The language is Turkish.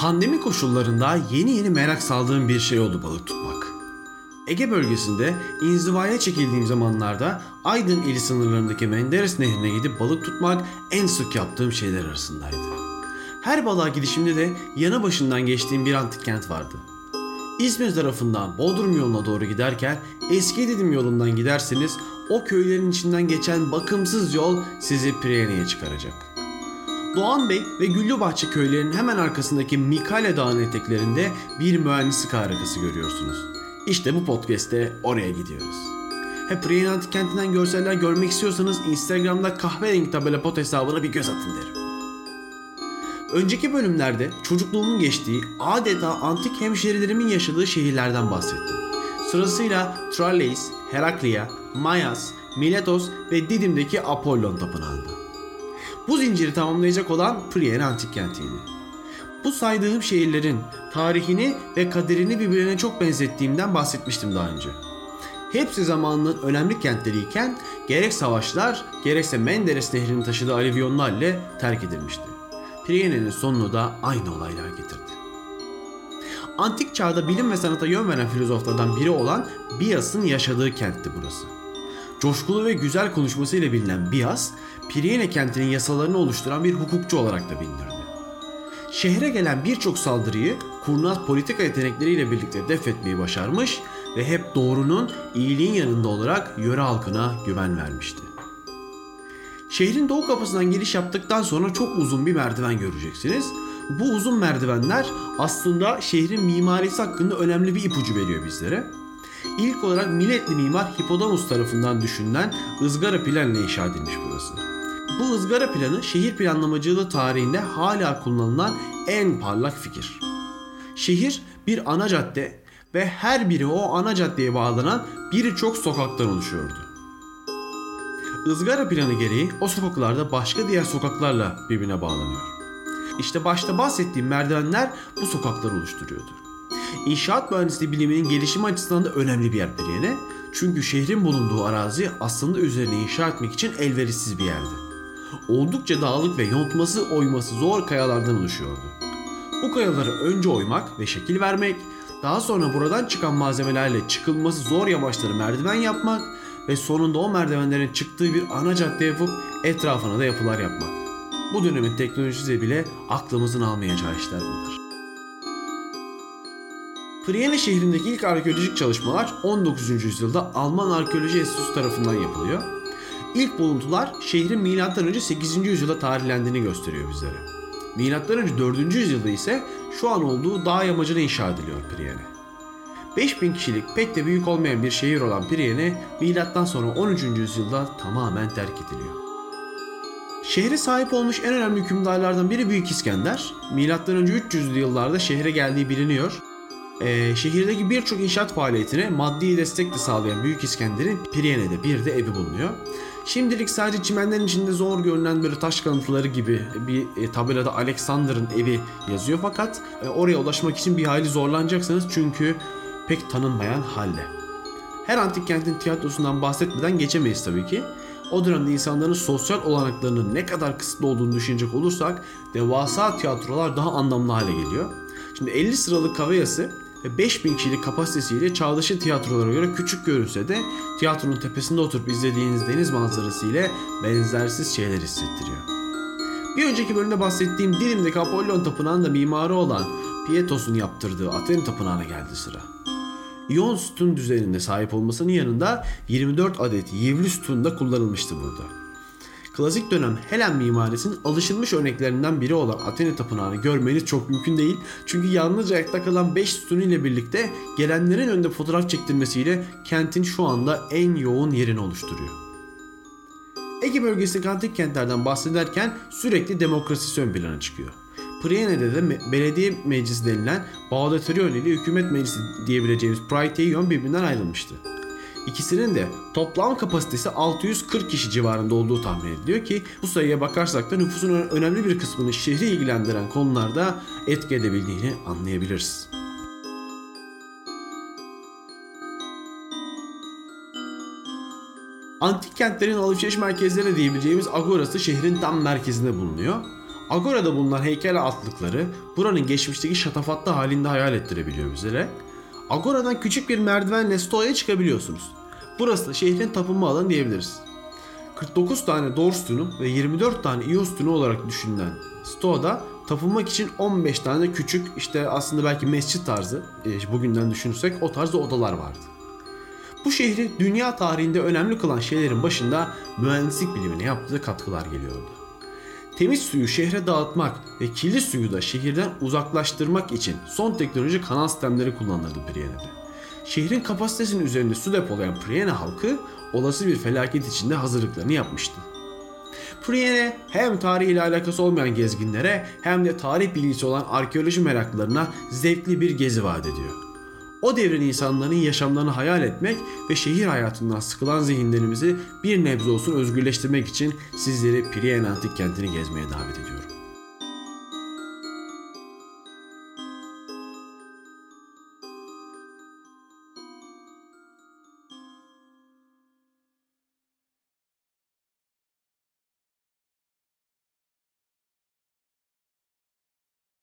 Pandemi koşullarında yeni yeni merak saldığım bir şey oldu balık tutmak. Ege bölgesinde inzivaya çekildiğim zamanlarda Aydın ili sınırlarındaki Menderes Nehri'ne gidip balık tutmak en sık yaptığım şeyler arasındaydı. Her balığa gidişimde de yanı başından geçtiğim bir antik kent vardı. İzmir tarafından Bodrum yoluna doğru giderken eski Didim yolundan giderseniz o köylerin içinden geçen bakımsız yol sizi Priyene'ye çıkaracak. Doğan Bey ve Güllübahçe köylerinin hemen arkasındaki Mikale Dağı'nın eteklerinde bir mühendislik harikası görüyorsunuz. İşte bu podcast'te oraya gidiyoruz. Hep Antik Kenti'nden görseller görmek istiyorsanız Instagram'da kahverengi tabela pot hesabına bir göz atın derim. Önceki bölümlerde çocukluğumun geçtiği adeta antik hemşerilerimin yaşadığı şehirlerden bahsettim. Sırasıyla Tralles, Heraklia, Mayas, Miletos ve Didim'deki Apollon Tapınağı'nda. Bu zinciri tamamlayacak olan Priene Antik Kenti'ydi. Bu saydığım şehirlerin tarihini ve kaderini birbirine çok benzettiğimden bahsetmiştim daha önce. Hepsi zamanının önemli kentleriyken gerek savaşlar gerekse Menderes Nehri'nin taşıdığı alivyonlar ile terk edilmişti. Priene'nin sonunu da aynı olaylar getirdi. Antik çağda bilim ve sanata yön veren filozoflardan biri olan Bias'ın yaşadığı kentti burası. Coşkulu ve güzel konuşmasıyla bilinen Bias, Priene kentinin yasalarını oluşturan bir hukukçu olarak da bilinirdi. Şehre gelen birçok saldırıyı kurnaz politika yetenekleriyle birlikte def etmeyi başarmış ve hep doğrunun, iyiliğin yanında olarak yöre halkına güven vermişti. Şehrin doğu kapısından giriş yaptıktan sonra çok uzun bir merdiven göreceksiniz. Bu uzun merdivenler aslında şehrin mimarisi hakkında önemli bir ipucu veriyor bizlere. İlk olarak Miletli mimar Hipodamus tarafından düşünülen ızgara planla inşa edilmiş burası. Bu ızgara planı şehir planlamacılığı tarihinde hala kullanılan en parlak fikir. Şehir bir ana cadde ve her biri o ana caddeye bağlanan birçok sokaktan oluşuyordu. Izgara planı gereği o sokaklarda başka diğer sokaklarla birbirine bağlanıyor. İşte başta bahsettiğim merdivenler bu sokakları oluşturuyordu. İnşaat mühendisliği biliminin gelişimi açısından da önemli bir yer Periyen'e. Çünkü şehrin bulunduğu arazi aslında üzerine inşa etmek için elverişsiz bir yerdi. Oldukça dağlık ve yontması oyması zor kayalardan oluşuyordu. Bu kayaları önce oymak ve şekil vermek, daha sonra buradan çıkan malzemelerle çıkılması zor yamaçları merdiven yapmak ve sonunda o merdivenlerin çıktığı bir ana cadde yapıp etrafına da yapılar yapmak. Bu dönemin teknolojisi bile aklımızın almayacağı işler bunlar. Priene şehrindeki ilk arkeolojik çalışmalar 19. yüzyılda Alman Arkeoloji Enstitüsü tarafından yapılıyor. İlk buluntular şehrin M.Ö. 8. yüzyılda tarihlendiğini gösteriyor bizlere. M.Ö. 4. yüzyılda ise şu an olduğu dağ yamacına inşa ediliyor Priene. 5000 kişilik pek de büyük olmayan bir şehir olan Priene milattan sonra 13. yüzyılda tamamen terk ediliyor. Şehre sahip olmuş en önemli hükümdarlardan biri Büyük İskender. Milattan önce 300'lü yıllarda şehre geldiği biliniyor. Ee, şehirdeki birçok inşaat faaliyetine maddi destek de sağlayan Büyük İskender'in Priene'de bir de evi bulunuyor. Şimdilik sadece çimenlerin içinde zor görünen böyle taş kalıntıları gibi bir e, tabelada Alexander'ın evi yazıyor fakat e, oraya ulaşmak için bir hayli zorlanacaksınız çünkü pek tanınmayan halde. Her antik kentin tiyatrosundan bahsetmeden geçemeyiz tabii ki. O dönemde insanların sosyal olanaklarının ne kadar kısıtlı olduğunu düşünecek olursak devasa tiyatrolar daha anlamlı hale geliyor. Şimdi 50 sıralık kavayası ve 5000 kişilik kapasitesiyle çağdaşı tiyatrolara göre küçük görünse de tiyatronun tepesinde oturup izlediğiniz deniz manzarası ile benzersiz şeyler hissettiriyor. Bir önceki bölümde bahsettiğim Didim'deki Apollon Tapınağı'nda mimarı olan Pietos'un yaptırdığı Aten Tapınağı'na geldi sıra. İyon sütun düzeninde sahip olmasının yanında 24 adet yivli sütun da kullanılmıştı burada. Klasik dönem Helen mimarisinin alışılmış örneklerinden biri olan Athena Tapınağı'nı görmeniz çok mümkün değil. Çünkü yalnızca ayakta kalan 5 sütun ile birlikte gelenlerin önünde fotoğraf çektirmesiyle kentin şu anda en yoğun yerini oluşturuyor. Ege bölgesindeki antik kentlerden bahsederken sürekli demokrasi ön plana çıkıyor. Priene'de de belediye meclisi denilen Bağdatrion ile hükümet meclisi diyebileceğimiz Praetorion birbirinden ayrılmıştı. İkisinin de toplam kapasitesi 640 kişi civarında olduğu tahmin ediliyor ki bu sayıya bakarsak da nüfusun önemli bir kısmını şehri ilgilendiren konularda etki edebildiğini anlayabiliriz. Antik kentlerin alışveriş merkezleri diyebileceğimiz agorası şehrin tam merkezinde bulunuyor. Agora'da bulunan heykel altlıkları buranın geçmişteki şatafatlı halinde hayal ettirebiliyor bizlere. Agora'dan küçük bir merdivenle Stoa'ya çıkabiliyorsunuz. Burası da şehrin tapınma alanı diyebiliriz. 49 tane Dor sütunu ve 24 tane Io sütunu olarak düşünülen Stoa'da tapınmak için 15 tane küçük işte aslında belki mescit tarzı e, bugünden düşünürsek o tarzda odalar vardı. Bu şehri dünya tarihinde önemli kılan şeylerin başında mühendislik bilimine yaptığı katkılar geliyordu. Temiz suyu şehre dağıtmak ve kirli suyu da şehirden uzaklaştırmak için son teknoloji kanal sistemleri kullanılırdı Priene'de. Şehrin kapasitesinin üzerinde su depolayan Priene halkı olası bir felaket içinde hazırlıklarını yapmıştı. Priene hem tarih ile alakası olmayan gezginlere hem de tarih bilgisi olan arkeoloji meraklılarına zevkli bir gezi vaat ediyor. O devrin insanların yaşamlarını hayal etmek ve şehir hayatından sıkılan zihinlerimizi bir nebze olsun özgürleştirmek için sizleri Priene antik kentini gezmeye davet ediyorum.